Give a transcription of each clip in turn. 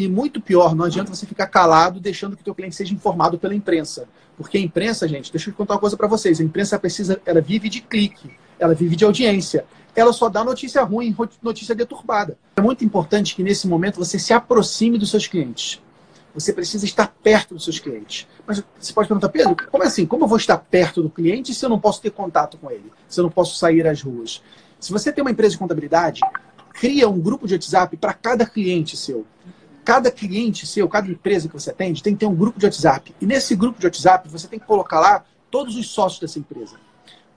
E muito pior, não adianta você ficar calado deixando que o teu cliente seja informado pela imprensa. Porque a imprensa, gente, deixa eu contar uma coisa para vocês. A imprensa precisa, ela vive de clique, ela vive de audiência. Ela só dá notícia ruim, notícia deturbada. É muito importante que nesse momento você se aproxime dos seus clientes. Você precisa estar perto dos seus clientes. Mas você pode perguntar, Pedro, como assim? Como eu vou estar perto do cliente se eu não posso ter contato com ele? Se eu não posso sair às ruas? Se você tem uma empresa de contabilidade, cria um grupo de WhatsApp para cada cliente seu. Cada cliente seu, cada empresa que você atende, tem que ter um grupo de WhatsApp. E nesse grupo de WhatsApp, você tem que colocar lá todos os sócios dessa empresa.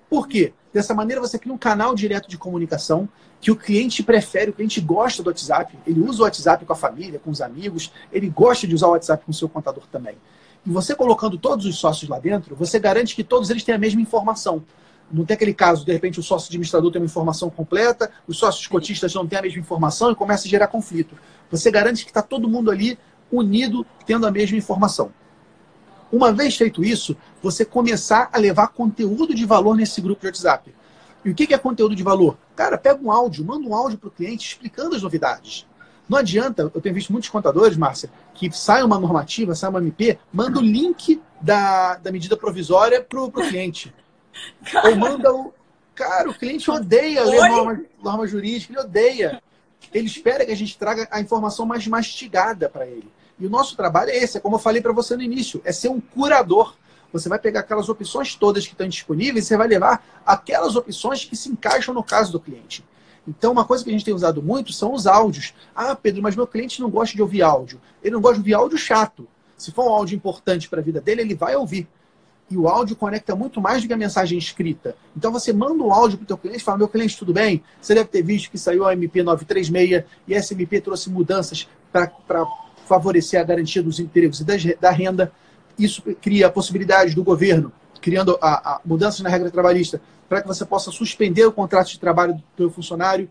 Por quê? Dessa maneira você cria um canal direto de comunicação que o cliente prefere, o cliente gosta do WhatsApp, ele usa o WhatsApp com a família, com os amigos, ele gosta de usar o WhatsApp com o seu contador também. E você colocando todos os sócios lá dentro, você garante que todos eles têm a mesma informação. Não tem aquele caso, de repente, o sócio administrador tem uma informação completa, os sócios cotistas não têm a mesma informação e começa a gerar conflito. Você garante que está todo mundo ali unido, tendo a mesma informação. Uma vez feito isso, você começar a levar conteúdo de valor nesse grupo de WhatsApp. E o que é conteúdo de valor? Cara, pega um áudio, manda um áudio para o cliente explicando as novidades. Não adianta, eu tenho visto muitos contadores, Márcia, que sai uma normativa, sai uma MP, manda o link da, da medida provisória para o cliente. Cara. Ou manda o. Cara, o cliente odeia ler norma, norma jurídica, ele odeia. Ele espera que a gente traga a informação mais mastigada para ele. E o nosso trabalho é esse, é como eu falei para você no início, é ser um curador. Você vai pegar aquelas opções todas que estão disponíveis e você vai levar aquelas opções que se encaixam no caso do cliente. Então, uma coisa que a gente tem usado muito são os áudios. Ah, Pedro, mas meu cliente não gosta de ouvir áudio. Ele não gosta de ouvir áudio chato. Se for um áudio importante para a vida dele, ele vai ouvir. E o áudio conecta muito mais do que a mensagem escrita. Então você manda um áudio para o teu cliente e fala, meu cliente, tudo bem? Você deve ter visto que saiu a MP 936 e essa MP trouxe mudanças para favorecer a garantia dos empregos e da renda isso cria a possibilidade do governo, criando a, a mudanças na regra trabalhista, para que você possa suspender o contrato de trabalho do seu funcionário,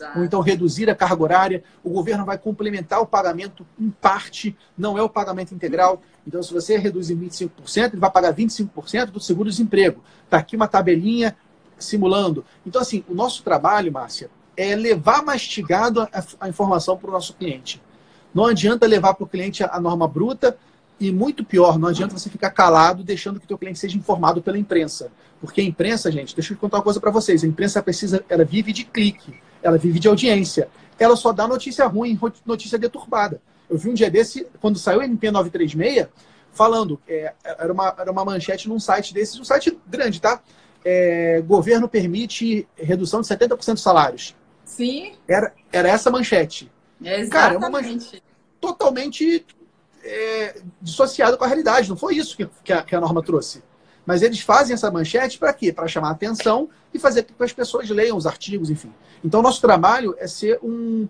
tá. ou então reduzir a carga horária. O governo vai complementar o pagamento em parte, não é o pagamento integral. Então, se você reduz em 25%, ele vai pagar 25% do seguro-desemprego. Está aqui uma tabelinha simulando. Então, assim, o nosso trabalho, Márcia, é levar mastigado a, a informação para o nosso cliente. Não adianta levar para o cliente a norma bruta, e muito pior, não adianta você ficar calado deixando que o teu cliente seja informado pela imprensa. Porque a imprensa, gente, deixa eu contar uma coisa para vocês. A imprensa precisa, ela vive de clique, ela vive de audiência. Ela só dá notícia ruim, notícia deturbada. Eu vi um dia desse, quando saiu o MP 936, falando, é, era, uma, era uma manchete num site desses, um site grande, tá? É, governo permite redução de 70% dos salários. Sim. Era, era essa manchete. É exatamente. Cara, é uma manchete totalmente é, dissociado com a realidade. Não foi isso que, que, a, que a norma trouxe. Mas eles fazem essa manchete para quê? Para chamar atenção e fazer com que as pessoas leiam os artigos, enfim. Então, nosso trabalho é ser um,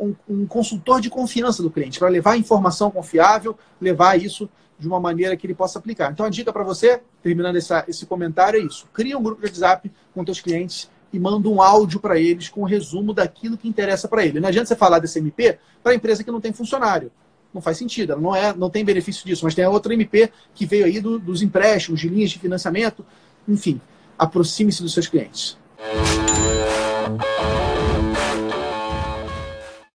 um, um consultor de confiança do cliente, para levar informação confiável, levar isso de uma maneira que ele possa aplicar. Então, a dica para você, terminando essa, esse comentário, é isso. Cria um grupo de WhatsApp com seus clientes e manda um áudio para eles com um resumo daquilo que interessa para ele. Não adianta você falar desse MP para a empresa que não tem funcionário não faz sentido, ela não, é, não tem benefício disso. Mas tem a outra MP que veio aí do, dos empréstimos, de linhas de financiamento, enfim, aproxime-se dos seus clientes.